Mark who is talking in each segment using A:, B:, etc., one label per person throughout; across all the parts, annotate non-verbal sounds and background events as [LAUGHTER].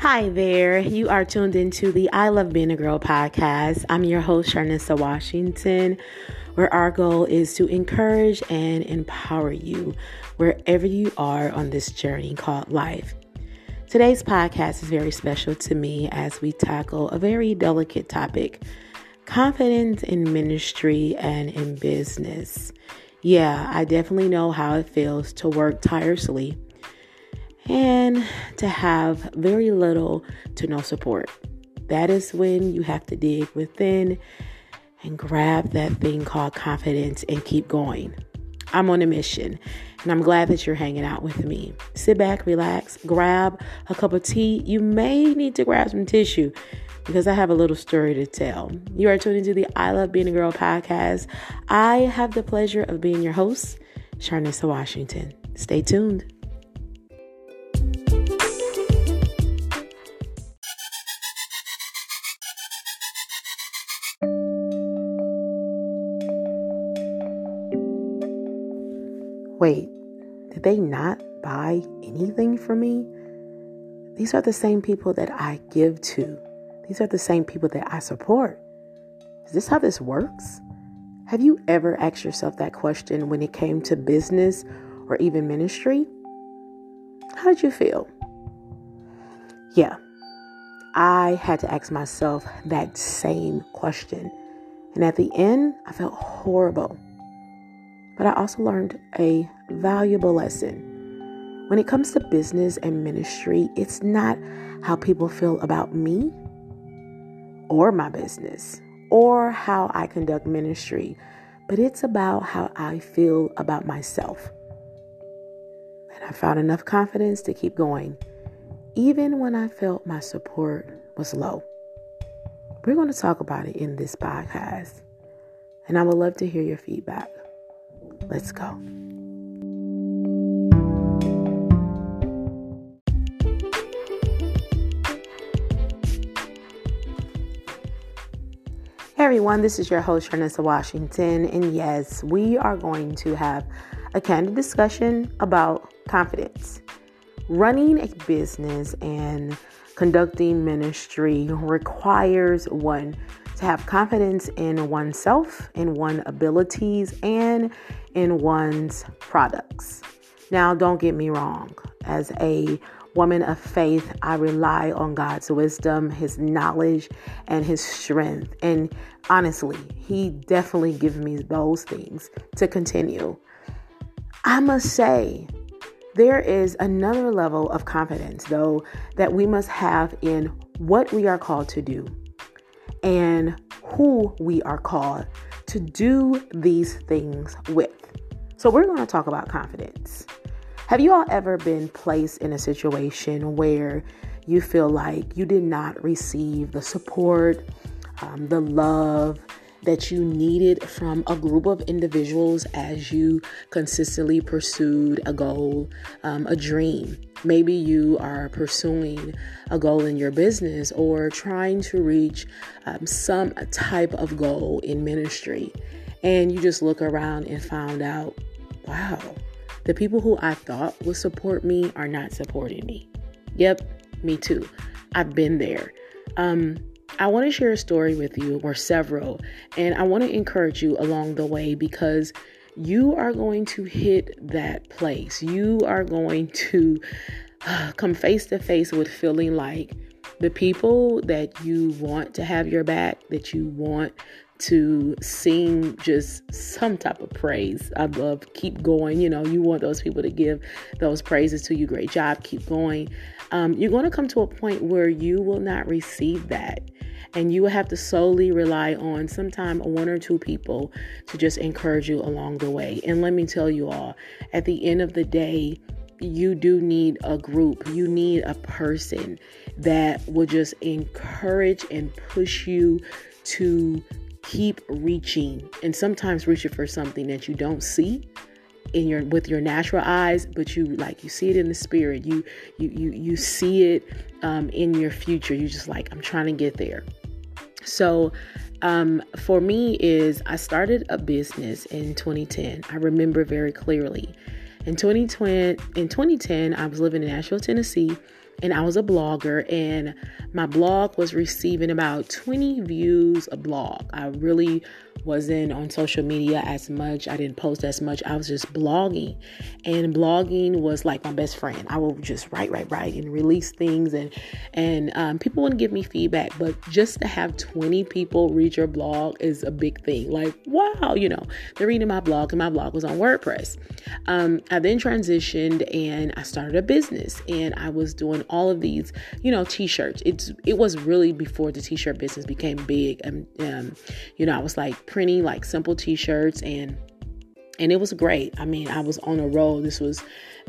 A: Hi there. You are tuned into the I Love Being a Girl podcast. I'm your host, Sharnissa Washington, where our goal is to encourage and empower you wherever you are on this journey called life. Today's podcast is very special to me as we tackle a very delicate topic confidence in ministry and in business. Yeah, I definitely know how it feels to work tirelessly and to have very little to no support. That is when you have to dig within and grab that thing called confidence and keep going. I'm on a mission and I'm glad that you're hanging out with me. Sit back, relax, grab a cup of tea. You may need to grab some tissue because I have a little story to tell. You are tuned into the I Love Being a Girl podcast. I have the pleasure of being your host, Sharnissa Washington. Stay tuned. Wait, did they not buy anything from me? These are the same people that I give to. These are the same people that I support. Is this how this works? Have you ever asked yourself that question when it came to business or even ministry? How did you feel? Yeah, I had to ask myself that same question. And at the end, I felt horrible. But I also learned a valuable lesson. When it comes to business and ministry, it's not how people feel about me or my business or how I conduct ministry, but it's about how I feel about myself. And I found enough confidence to keep going, even when I felt my support was low. We're going to talk about it in this podcast, and I would love to hear your feedback. Let's go. Everyone, this is your host, Sharnissa Washington, and yes, we are going to have a candid discussion about confidence. Running a business and conducting ministry requires one to have confidence in oneself, in one's abilities, and in one's products. Now, don't get me wrong, as a woman of faith, I rely on God's wisdom, His knowledge, and His strength. And honestly, He definitely gives me those things to continue. I must say, there is another level of confidence, though, that we must have in what we are called to do and who we are called to do these things with. So, we're going to talk about confidence. Have you all ever been placed in a situation where you feel like you did not receive the support, um, the love that you needed from a group of individuals as you consistently pursued a goal, um, a dream? Maybe you are pursuing a goal in your business or trying to reach um, some type of goal in ministry, and you just look around and found out, wow the people who I thought would support me are not supporting me. Yep, me too. I've been there. Um, I want to share a story with you, or several, and I want to encourage you along the way because you are going to hit that place. You are going to uh, come face to face with feeling like the people that you want to have your back, that you want to sing just some type of praise. I love keep going. You know, you want those people to give those praises to you. Great job, keep going. Um, you're going to come to a point where you will not receive that. And you will have to solely rely on sometime one or two people to just encourage you along the way. And let me tell you all, at the end of the day, you do need a group. You need a person that will just encourage and push you to keep reaching and sometimes reaching for something that you don't see in your with your natural eyes but you like you see it in the spirit. You you you, you see it um, in your future. You just like i'm trying to get there. So um, for me is i started a business in 2010 i remember very clearly. In 2020 in 2010 i was living in nashville tennessee and I was a blogger, and my blog was receiving about 20 views a blog. I really wasn't on social media as much. I didn't post as much. I was just blogging. And blogging was like my best friend. I would just write, write, write and release things and and um, people wouldn't give me feedback. But just to have 20 people read your blog is a big thing. Like, wow, you know, they're reading my blog and my blog was on WordPress. Um, I then transitioned and I started a business and I was doing all of these, you know, t-shirts. It's it was really before the t-shirt business became big. And um, you know, I was like printing like simple t-shirts and and it was great. I mean, I was on a roll. This was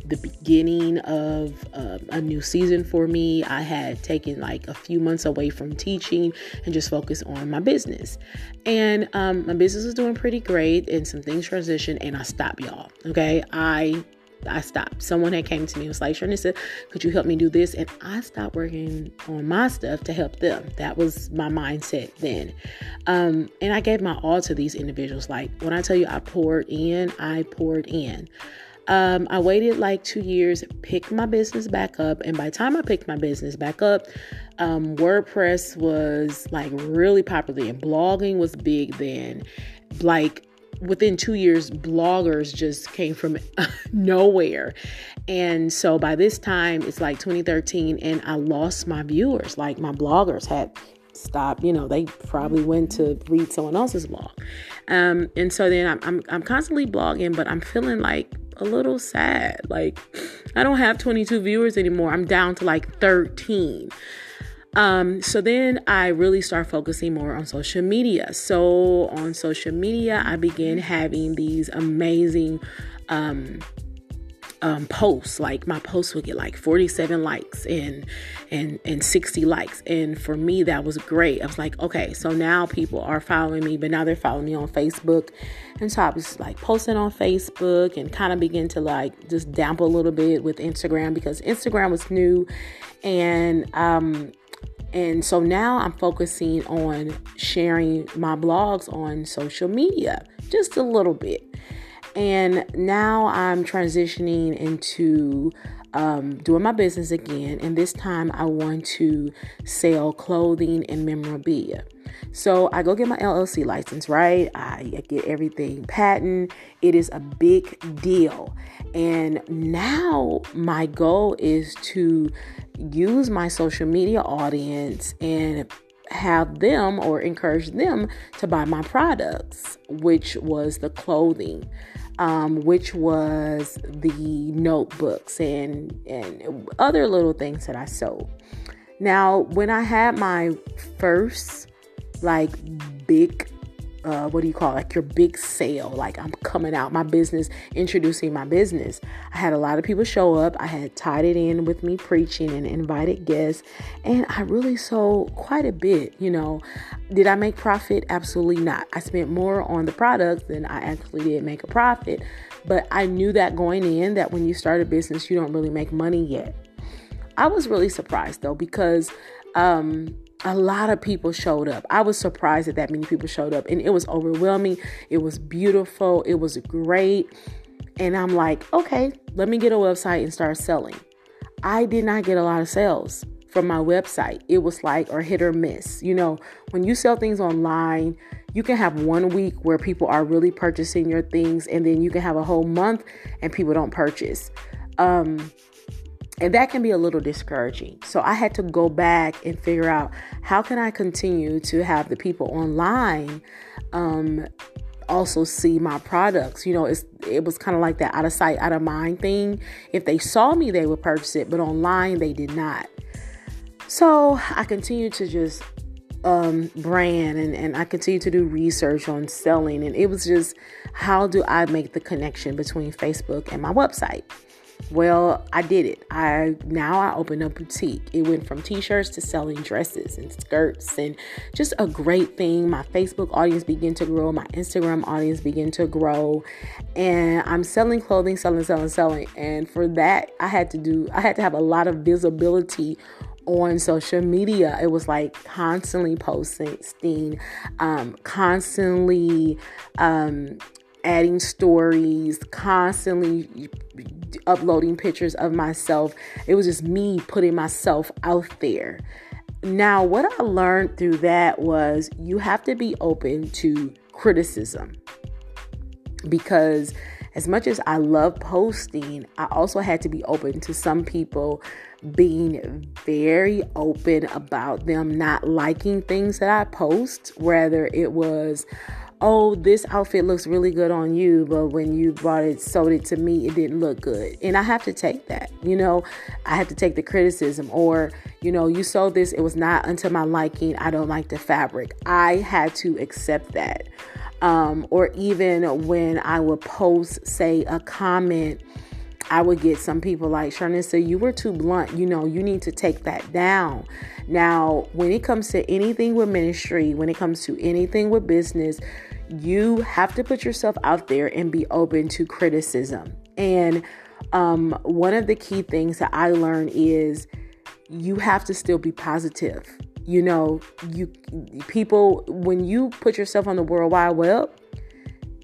A: the beginning of uh, a new season for me. I had taken like a few months away from teaching and just focused on my business. And um, my business was doing pretty great, and some things transitioned, and I stopped, y'all. Okay, I I stopped. Someone had came to me and was like, Sharnissa, could you help me do this? And I stopped working on my stuff to help them. That was my mindset then. Um, and I gave my all to these individuals. Like when I tell you I poured in, I poured in. Um, I waited like two years, picked my business back up, and by the time I picked my business back up, um, WordPress was like really popular and blogging was big then. Like within two years, bloggers just came from [LAUGHS] nowhere. And so by this time, it's like 2013, and I lost my viewers. Like my bloggers had stopped, you know, they probably went to read someone else's blog. Um, and so then I'm, I'm, I'm constantly blogging, but I'm feeling like a little sad. Like [SIGHS] I don't have 22 viewers anymore. I'm down to like 13. Um, so then I really start focusing more on social media. So on social media, I began having these amazing um, um, posts. Like my posts would get like 47 likes and and and 60 likes. And for me, that was great. I was like, okay, so now people are following me, but now they're following me on Facebook. And so I was like posting on Facebook and kind of begin to like just dample a little bit with Instagram because Instagram was new. And um and so now I'm focusing on sharing my blogs on social media just a little bit. And now I'm transitioning into um, doing my business again. And this time I want to sell clothing and memorabilia. So I go get my LLC license, right? I get everything patent. It is a big deal. And now my goal is to use my social media audience and have them or encourage them to buy my products, which was the clothing, um, which was the notebooks and and other little things that I sold. Now, when I had my first like big uh, what do you call it? like your big sale. Like i'm coming out my business introducing my business. I had a lot of people show up. I had tied it in with me preaching and invited guests. And i really sold quite a bit you know. Did i make profit? Absolutely not. I spent more on the product than i actually did make a profit. But i knew that going in that when you start a business you don't really make money yet. I was really surprised though because um a lot of people showed up. I was surprised that that many people showed up, and it was overwhelming. It was beautiful. It was great. And I'm like, okay, let me get a website and start selling. I did not get a lot of sales from my website. It was like, or hit or miss. You know, when you sell things online, you can have one week where people are really purchasing your things, and then you can have a whole month and people don't purchase. Um, and that can be a little discouraging. So I had to go back and figure out how can I continue to have the people online um, also see my products. You know, it's it was kind of like that out of sight, out of mind thing. If they saw me, they would purchase it, but online they did not. So I continued to just um, brand and, and I continued to do research on selling. And it was just how do I make the connection between Facebook and my website? Well, I did it. I now I opened a boutique. It went from t-shirts to selling dresses and skirts and just a great thing. My Facebook audience began to grow, my Instagram audience began to grow, and I'm selling clothing, selling, selling, selling. And for that, I had to do I had to have a lot of visibility on social media. It was like constantly posting, um, constantly um, adding stories, constantly uploading pictures of myself. It was just me putting myself out there. Now, what I learned through that was you have to be open to criticism because as much as I love posting, I also had to be open to some people being very open about them not liking things that I post, whether it was, oh, this outfit looks really good on you, but when you brought it, sold it to me, it didn't look good. And I have to take that, you know, I have to take the criticism, or, you know, you sold this, it was not unto my liking, I don't like the fabric. I had to accept that. Um, or even when I would post, say, a comment I would get some people like Sharnissa, you were too blunt. You know, you need to take that down. Now, when it comes to anything with ministry, when it comes to anything with business, you have to put yourself out there and be open to criticism. And um, one of the key things that I learned is you have to still be positive. You know, you people when you put yourself on the World Wide Web,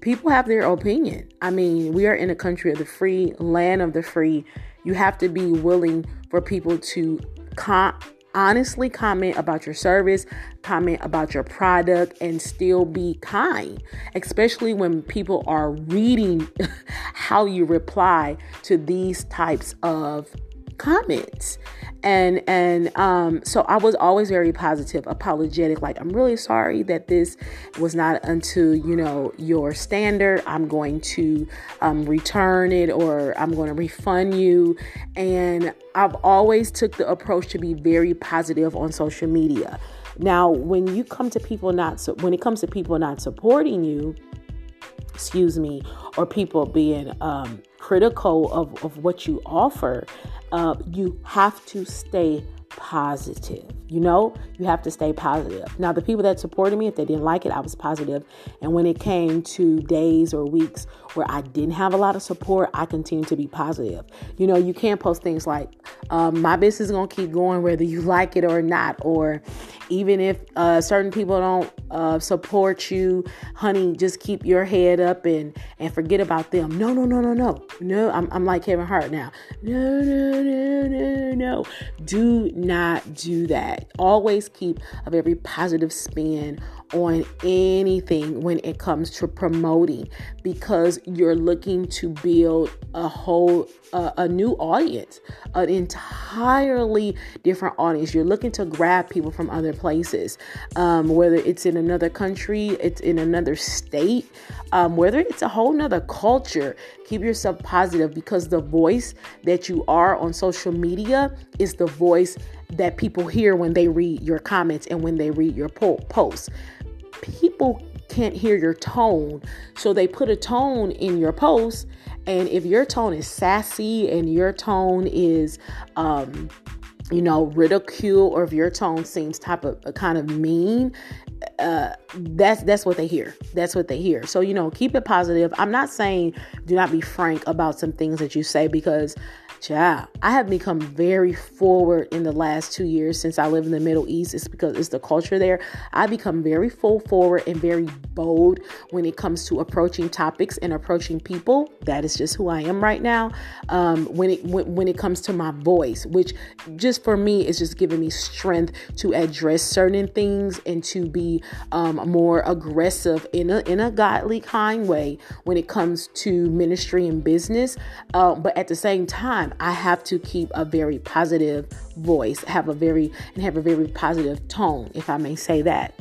A: people have their opinion. I mean, we are in a country of the free, land of the free. You have to be willing for people to con- honestly comment about your service, comment about your product, and still be kind, especially when people are reading [LAUGHS] how you reply to these types of comments. And and um so i was always very positive apologetic like i'm really sorry that this was not unto you know your standard. I'm going to um, return it or i'm going to refund you. And i've always took the approach to be very positive on social media. Now when you come to people not so when it comes to people not supporting you excuse me or people being um, critical of, of what you offer uh, you have to stay positive. You know, you have to stay positive. Now, the people that supported me, if they didn't like it, I was positive. And when it came to days or weeks where I didn't have a lot of support, I continued to be positive. You know, you can't post things like, um, my business is going to keep going whether you like it or not, or even if uh, certain people don't uh, support you, honey, just keep your head up and, and forget about them. No, no, no, no, no. No, I'm, I'm like Kevin Hart now. No, no, no, no, no. Do not do that. Always keep a very positive spin on anything when it comes to promoting because you're looking to build a whole uh, a new audience an entirely different audience. You're looking to grab people from other places um, whether it's in another country it's in another state um, whether it's a whole nother culture. Keep yourself positive because the voice that you are on social media is the voice that people hear when they read your comments and when they read your po- posts people can't hear your tone. So they put a tone in your post. And if your tone is sassy and your tone is, um, you know, ridicule, or if your tone seems type of kind of mean, uh, that's that's what they hear. That's what they hear. So you know, keep it positive. I'm not saying do not be frank about some things that you say because Child, I have become very forward in the last two years since I live in the Middle East. It's because it's the culture there. I become very full forward and very bold when it comes to approaching topics and approaching people. That is just who I am right now. Um, when it when, when it comes to my voice, which just for me is just giving me strength to address certain things and to be um, more aggressive in a in a godly kind way when it comes to ministry and business. Uh, but at the same time I have to keep a very positive voice, have a very and have a very positive tone, if I may say that.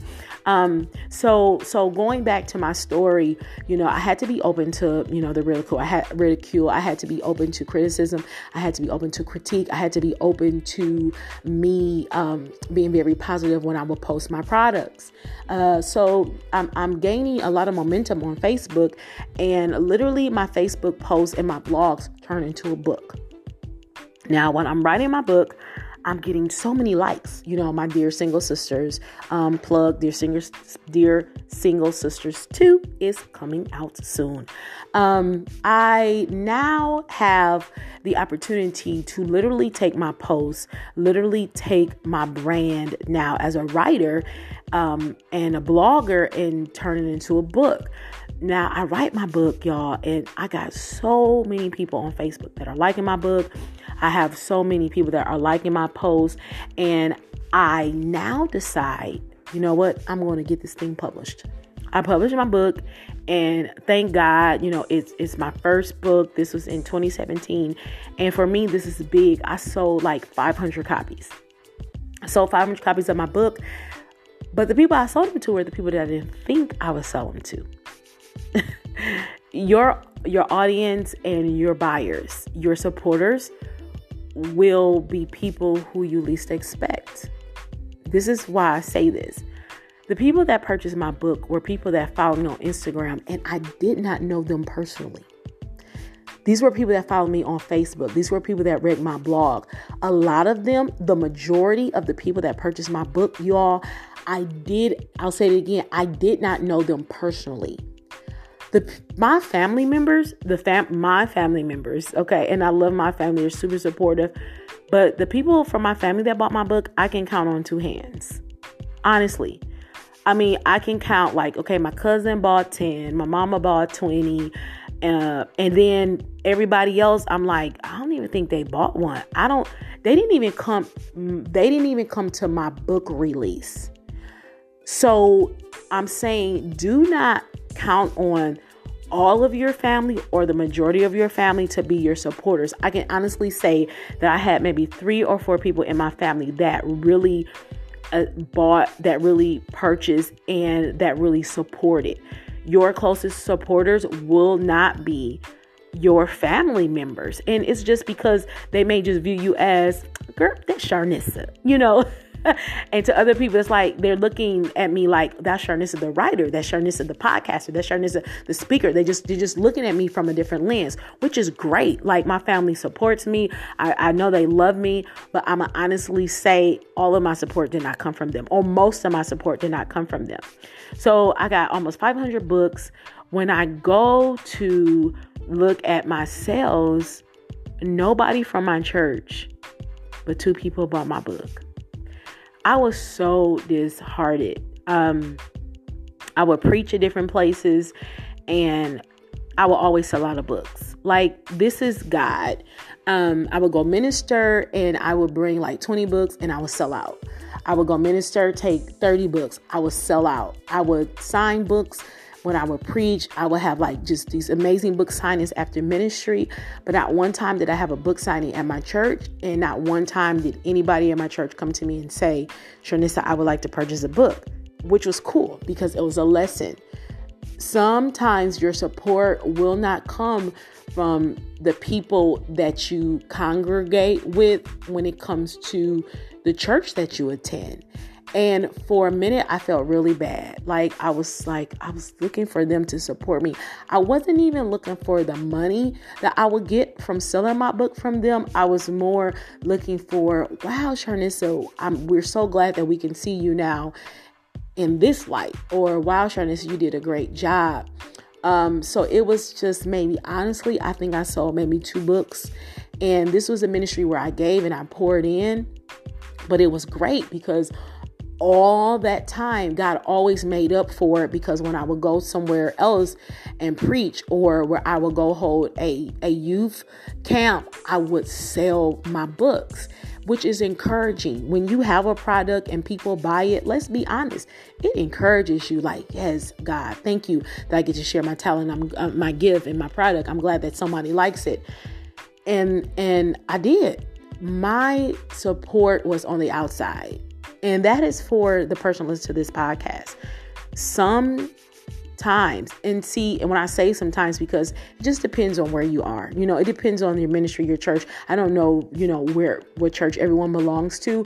A: Um, so so going back to my story, you know, I had to be open to, you know, the ridicule. I had ridicule. I had to be open to criticism. I had to be open to critique. I had to be open to me um, being very positive when I would post my products. Uh, so I'm, I'm gaining a lot of momentum on Facebook, and literally my Facebook posts and my blogs turn into a book. Now, when I'm writing my book, I'm getting so many likes. You know, my dear single sisters, um, plug dear singers, dear single sisters two is coming out soon. Um, I now have the opportunity to literally take my posts, literally take my brand now as a writer um, and a blogger and turn it into a book. now I write my book, y'all, and I got so many people on Facebook that are liking my book. I have so many people that are liking my posts, and I now decide, you know what, I'm going to get this thing published. I published my book, and thank God, you know, it's it's my first book. This was in 2017, and for me, this is big. I sold like 500 copies. I sold 500 copies of my book, but the people I sold them to were the people that I didn't think I would sell them to. [LAUGHS] your your audience and your buyers, your supporters will be people who you least expect. This is why I say this. The people that purchased my book were people that followed me on Instagram, and I did not know them personally. These were people that followed me on Facebook. These were people that read my blog. A lot of them, the majority of the people that purchased my book, y'all, I did, I'll say it again, I did not know them personally the my family members, the fam my family members, okay, and I love my family, they're super supportive. But the people from my family that bought my book, I can count on two hands. Honestly. I mean, I can count like, okay, my cousin bought 10, my mama bought 20, uh, and then everybody else, I'm like, I don't even think they bought one. I don't, they didn't even come, they didn't even come to my book release. So I'm saying, do not count on all of your family or the majority of your family to be your supporters. I can honestly say that I had maybe three or four people in my family that really uh, bought, that really purchased, and that really supported. Your closest supporters will not be your family members. And it's just because they may just view you as, girl, that's Sharnissa, you know? [LAUGHS] [LAUGHS] and to other people, it's like they're looking at me like that's Sharnissa the writer, that's Sharnissa the podcaster, that's Sharnissa the speaker. They just they're just looking at me from a different lens, which is great. Like my family supports me. I, I know they love me, but I'ma honestly say all of my support did not come from them, or most of my support did not come from them. So I got almost 500 books. When I go to look at my sales, nobody from my church but two people bought my book. I was so disheartened. Um, I would preach at different places and I would always sell out of books. Like, this is God. Um, I would go minister and I would bring like 20 books and I would sell out. I would go minister, take 30 books, I would sell out. I would sign books when I would preach, I would have like just these amazing book signings after ministry. But not one time did I have a book signing at my church, and not one time did anybody in my church come to me and say, Sharnissa, I would like to purchase a book, which was cool because it was a lesson. Sometimes your support will not come from the people that you congregate with when it comes to the church that you attend. And for a minute, I felt really bad. Like, I was like, I was looking for them to support me. I wasn't even looking for the money that I would get from selling my book from them. I was more looking for, wow, Sharnissa, I'm, we're so glad that we can see you now in this light. Or, wow, Sharnissa, you did a great job. Um, so it was just maybe, honestly, I think I sold maybe two books. And this was a ministry where I gave and I poured in. But it was great because all that time, God always made up for it because when I would go somewhere else and preach or where I would go hold a, a youth camp, I would sell my books, which is encouraging. When you have a product and people buy it, let's be honest, it encourages you like, yes, God, thank you that I get to share my talent, uh, my gift and my product. I'm glad that somebody likes it. And and I did. My support was on the outside and that is for the person listening to this podcast. Sometimes, and see, and when I say sometimes, because it just depends on where you are. You know, it depends on your ministry, your church. I don't know, you know, where what church everyone belongs to,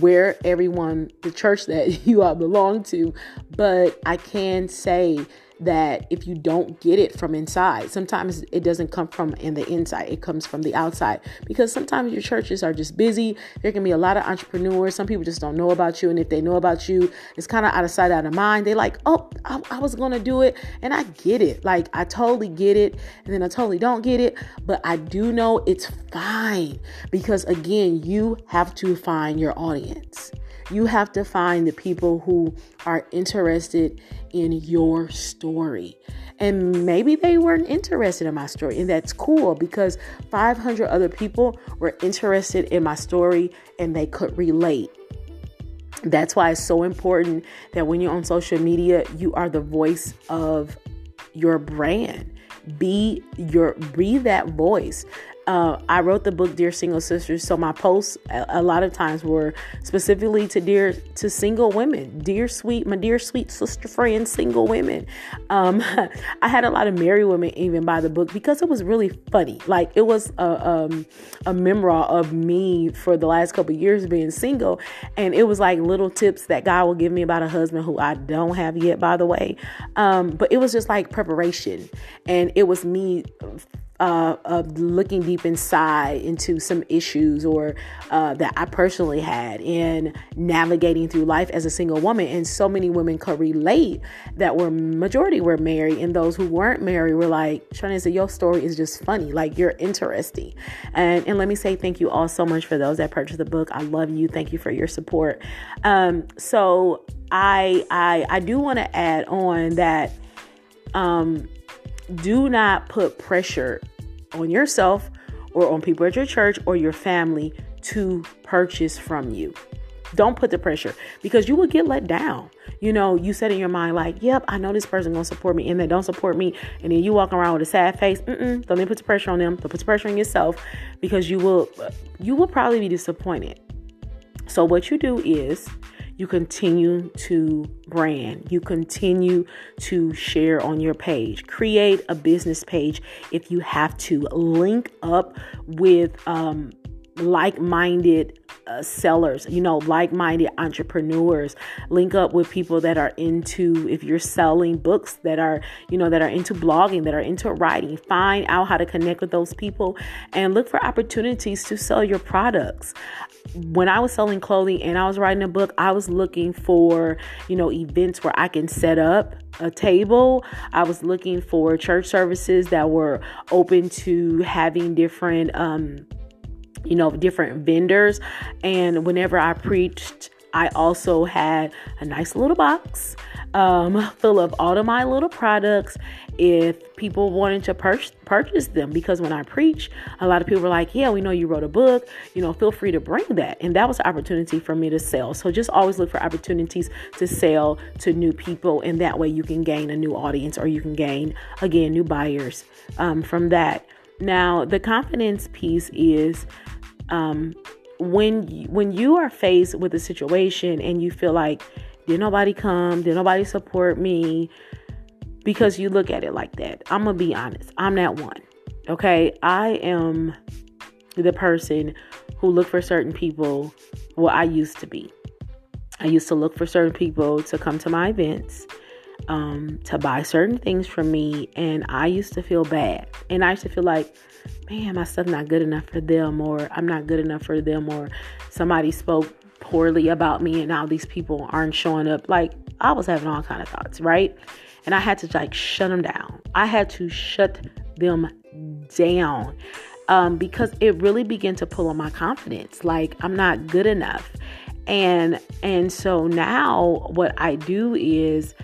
A: where everyone, the church that [LAUGHS] you all belong to, but I can say that if you don't get it from inside, sometimes it doesn't come from in the inside, it comes from the outside. Because sometimes your churches are just busy. There can be a lot of entrepreneurs. Some people just don't know about you. And if they know about you, it's kind of out of sight, out of mind. They like, oh, I, I was going to do it. And I get it. Like, I totally get it. And then I totally don't get it. But I do know it's fine. Because again, you have to find your audience. You have to find the people who are interested in your story. And maybe they weren't interested in my story, and that's cool because 500 other people were interested in my story and they could relate. That's why it's so important that when you're on social media, you are the voice of your brand. Be your be that voice. Uh, I wrote the book Dear Single Sisters, so my posts a, a, lot of times were specifically to dear to single women, dear sweet, my dear sweet sister friends, single women. Um, [LAUGHS] I had a lot of married women even buy the book because it was really funny. Like it was a um, a memoir of me for the last couple years being single, and it was like little tips that God will give me about a husband who I don't have yet, by the way. Um, but it was just like preparation, and it was me uh, of looking deep inside into some issues or uh, that I personally had in navigating through life as a single woman. And so many women could relate that were majority were married, and those who weren't married were like, to Your story is just funny, like you're interesting. And, and let me say thank you all so much for those that purchased the book. I love you. Thank you for your support. Um, so I, I, I do want to add on that. Um, do not put pressure on yourself or on people at your church or your family to purchase from you. Don't put the pressure because you will get let down. You know, you said in your mind, like, yep, I know this person gonna support me, and they don't support me, and then you walk around with a sad face. Mm-mm, don't even put the pressure on them. Don't put the pressure on yourself because you will, you will probably be disappointed. So what you do is you continue to brand, you continue to share on your page, create a business page if you have to, link up with um, like minded uh, sellers, you know, like minded entrepreneurs. Link up with people that are into, if you're selling books that are, you know, that are into blogging, that are into writing, find out how to connect with those people and look for opportunities to sell your products. When I was selling clothing and I was writing a book, I was looking for, you know, events where I can set up a table. I was looking for church services that were open to having different, um, you know, different vendors. And whenever I preached, I also had a nice little box um, [LAUGHS] full of all of my little products if people wanted to pur- purchase them. Because when I preach, a lot of people were like, Yeah, we know you wrote a book, you know, feel free to bring that. And that was an opportunity for me to sell. So just always look for opportunities to sell to new people. And that way you can gain a new audience or you can gain, again, new buyers um, from that. Now, the confidence piece is um, when when you are faced with a situation and you feel like did nobody come, did nobody support me, because you look at it like that. I'm gonna be honest. I'm that one. Okay, I am the person who look for certain people. Well, I used to be. I used to look for certain people to come to my events, um, to buy certain things from me, and I used to feel bad. And I used to feel like man, my stuff not good enough for them, or I'm not good enough for them, or somebody spoke poorly about me and now these people aren't showing up. Like I was having all kind of thoughts, right? And I had to like shut them down. I had to shut them down um, because it really began to pull on my confidence. Like I'm not good enough, and and so now what I do is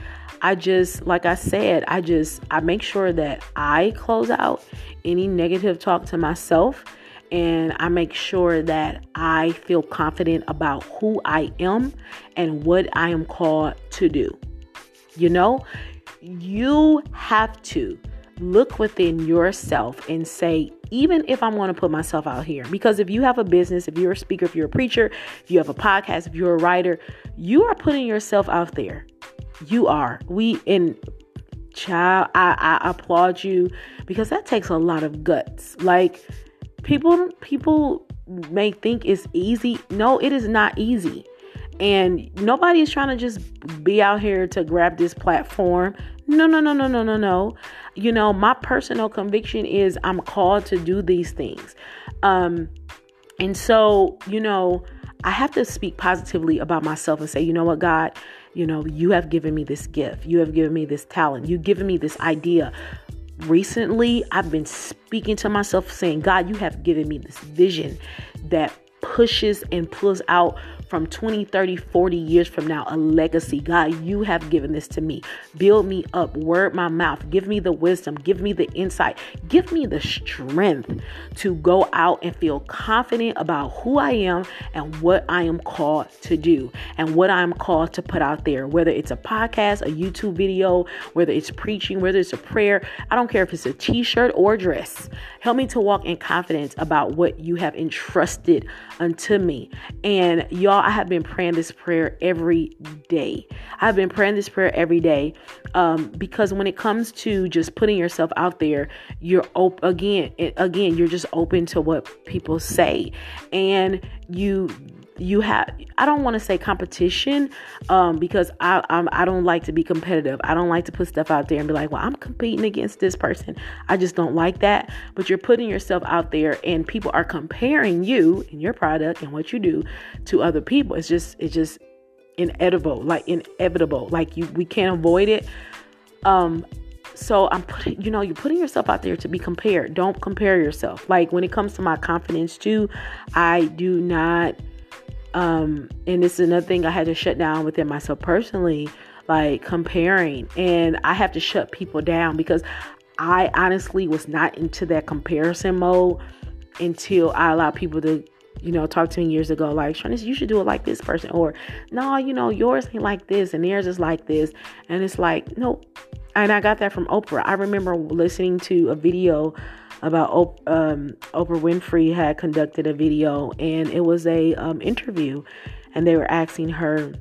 A: I just, like I said, I just, I make sure that I close out any negative talk to myself and I make sure that I feel confident about who I am and what I am called to do. You know, you have to look within yourself and say, even if I'm going to put myself out here, because if you have a business, if you're a speaker, if you're a preacher, if you have a podcast, if you're a writer, you are putting yourself out there. You are. We in child, I, I applaud you because that takes a lot of guts. Like people people may think it's easy. No, it is not easy. And nobody is trying to just be out here to grab this platform. No, no, no, no, no, no, no. You know, my personal conviction is I'm called to do these things. Um, and so, you know, I have to speak positively about myself and say, you know what, God, you know, you have given me this gift. You have given me this talent. You've given me this idea. Recently, I've been speaking to myself saying, God, you have given me this vision that pushes and pulls out from 20, 30, 40 years from now, a legacy. God, you have given this to me. Build me up, word my mouth, give me the wisdom, give me the insight, give me the strength to go out and feel confident about who I am and what I am called to do and what I'm called to put out there, whether it's a podcast, a YouTube video, whether it's preaching, whether it's a prayer. I don't care if it's a t shirt or dress. Help me to walk in confidence about what you have entrusted unto me. And y'all, I have been praying this prayer every day. I've been praying this prayer every day um, because when it comes to just putting yourself out there, you're open again. again, you're just open to what people say, and you you have i don't want to say competition um, because I, I'm, I don't like to be competitive. I don't like to put stuff out there and be like well i'm competing against this person. I just don't like that. But you're putting yourself out there and people are comparing you and your product and what you do to other people. It's just it's just inevitable like inevitable like you we can't avoid it. Um so i'm putting you know you're putting yourself out there to be compared. Don't compare yourself. Like when it comes to my confidence too i do not um, and this is another thing I had to shut down within myself personally, like comparing. And I have to shut people down because I honestly was not into that comparison mode until I allowed people to, you know, talk to me years ago, like, Sharnice, you should do it like this person, or no, you know, yours ain't like this and theirs is like this. And it's like, no. And I got that from Oprah. I remember listening to a video about um, Oprah Winfrey had conducted a video, and it was a um, interview, and they were asking her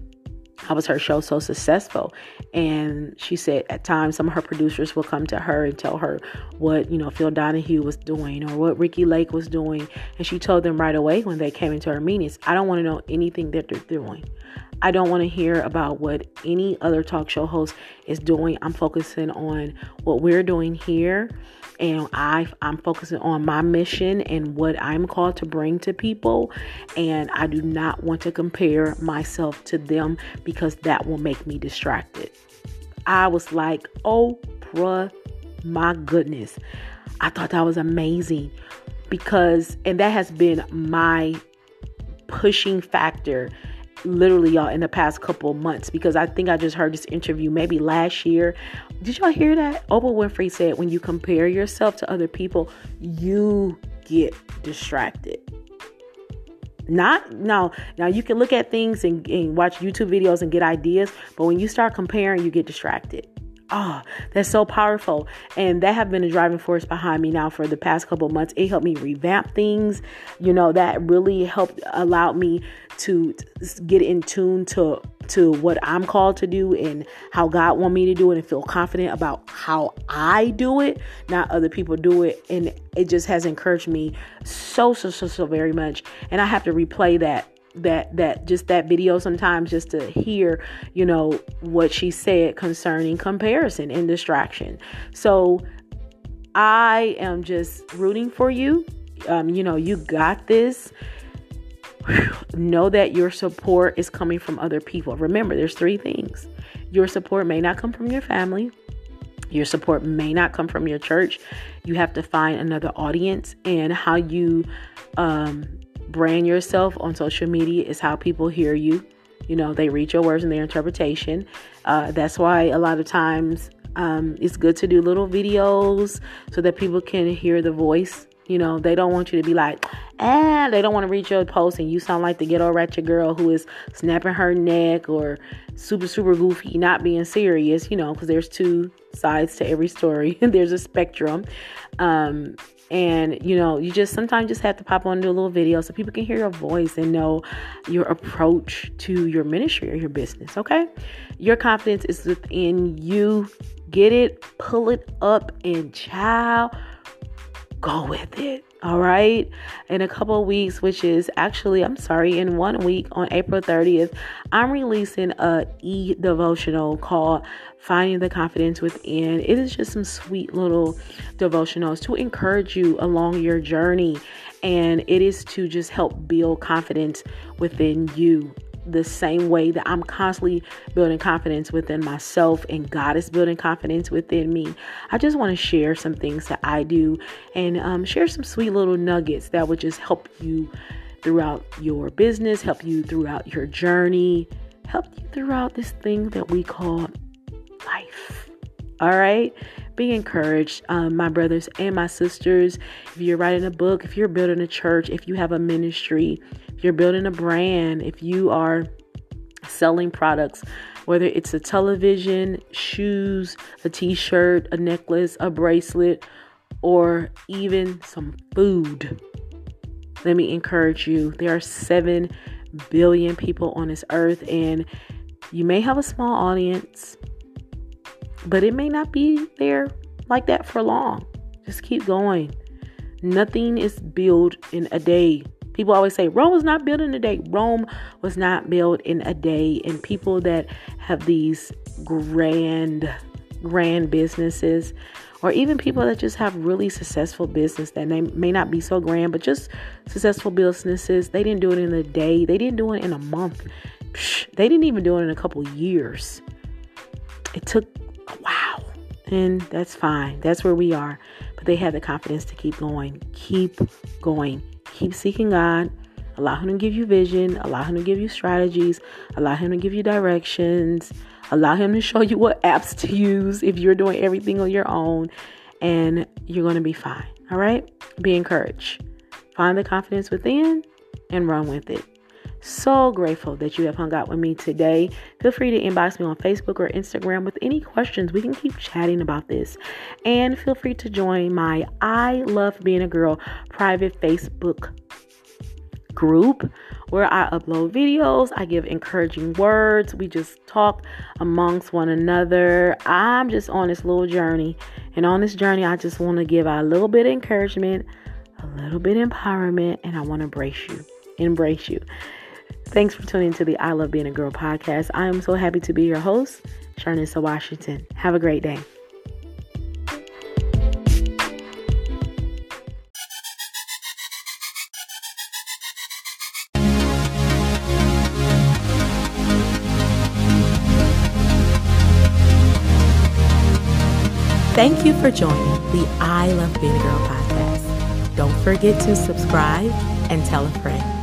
A: how was her show so successful and she said at times some of her producers will come to her and tell her what you know phil donahue was doing or what ricki lake was doing and she told them right away when they came into her meetings i don't want to know anything that they're doing I don't want to hear about what any other talk show host is doing. I'm focusing on what we're doing here and I I'm focusing on my mission and what I'm called to bring to people and I do not want to compare myself to them because that will make me distracted. I was like, "Oprah, my goodness." I thought that was amazing because and that has been my pushing factor literally y'all in the past couple months because I think I just heard this interview maybe last year. Did y'all hear that? Oprah Winfrey said when you compare yourself to other people, you get distracted. Not now, now you can look at things and, and watch YouTube videos and get ideas, but when you start comparing, you get distracted. Oh, that's so powerful. And that have been a driving force behind me now for the past couple months. It helped me revamp things. You know, that really helped allowed me to get in tune to to what I'm called to do and how God want me to do it and feel confident about how I do it, not other people do it. And it just has encouraged me so so so so very much. And I have to replay that that that just that video sometimes just to hear you know what she said concerning comparison and distraction. So i am just rooting for you. Um, you know you got this. Know that your support is coming from other people. Remember there's three things. Your support may not come from your family. Your support may not come from your church. You have to find another audience and how you um, brand yourself on social media is how people hear you. You know, they read your words and their interpretation. Uh, that's why a lot of times um, it's good to do little videos so that people can hear the voice. You know, they don't want you to be like, ah, they don't want to read your post and you sound like the ghetto ratchet girl who is snapping her neck or super, super goofy, not being serious, you know, because there's two sides to every story. [LAUGHS] there's a spectrum. Um, and you know, you just sometimes just have to pop on do a little video so people can hear your voice and know your approach to your ministry or your business. Okay, your confidence is within you. Get it, pull it up, and child, go with it. All right. In a couple weeks, which is actually, I'm sorry, in one week on April 30th, I'm releasing a e devotional called Finding the Confidence Within. It is just some sweet little devotionals to encourage you along your journey. And it is to just help build confidence within you the same way that I'm constantly building confidence within myself and God is building confidence within me. I just want to share some things that I do and um, share some sweet little nuggets that would just help you throughout your business, help you throughout your journey, help you throughout this thing that we call life. All right? Be encouraged, um, my brothers and my sisters. If you're writing a book, if you're building a church, if you have a ministry, if you're building a brand, if you are selling products, whether it's a television, shoes, a t shirt, a necklace, a bracelet, or even some food. Let me encourage you there are 7 billion people on this earth, and you may have a small audience, but it may not be there like that for long. Just keep going. Nothing is built in a day. People always say Rome was not built in a day. Rome was not built in a day. And people that have these grand, grand businesses, or even people that just have really successful business that may, may not be so grand, but just successful businesses, they didn't do it in a day. They didn't do it in a month. They didn't even do it in a couple years. It took while. And that's fine. That's where we are. But they had the confidence to keep going. Keep going. Keep seeking God. Allow Him to give you vision. Allow Him to give you strategies. Allow Him to give you directions. Allow Him to show you what apps to use if you're doing everything on your own. And you're going to be fine. All right? Be encouraged. Find the confidence within and run with it. So grateful that you have hung out with me today. Feel free to inbox me on Facebook or Instagram with any questions. We can keep chatting about this. And feel free to join my I Love Being a Girl private Facebook group where I upload videos, I give encouraging words, we just talk amongst one another. I'm just on this little journey, and on this journey, I just want to give a little bit of encouragement, a little bit of empowerment, and I want to embrace you. Embrace you. Thanks for tuning to the I Love Being a Girl podcast. I am so happy to be your host, Sharnissa Washington. Have a great day. Thank you for joining the I Love Being a Girl podcast. Don't forget to subscribe and tell a friend.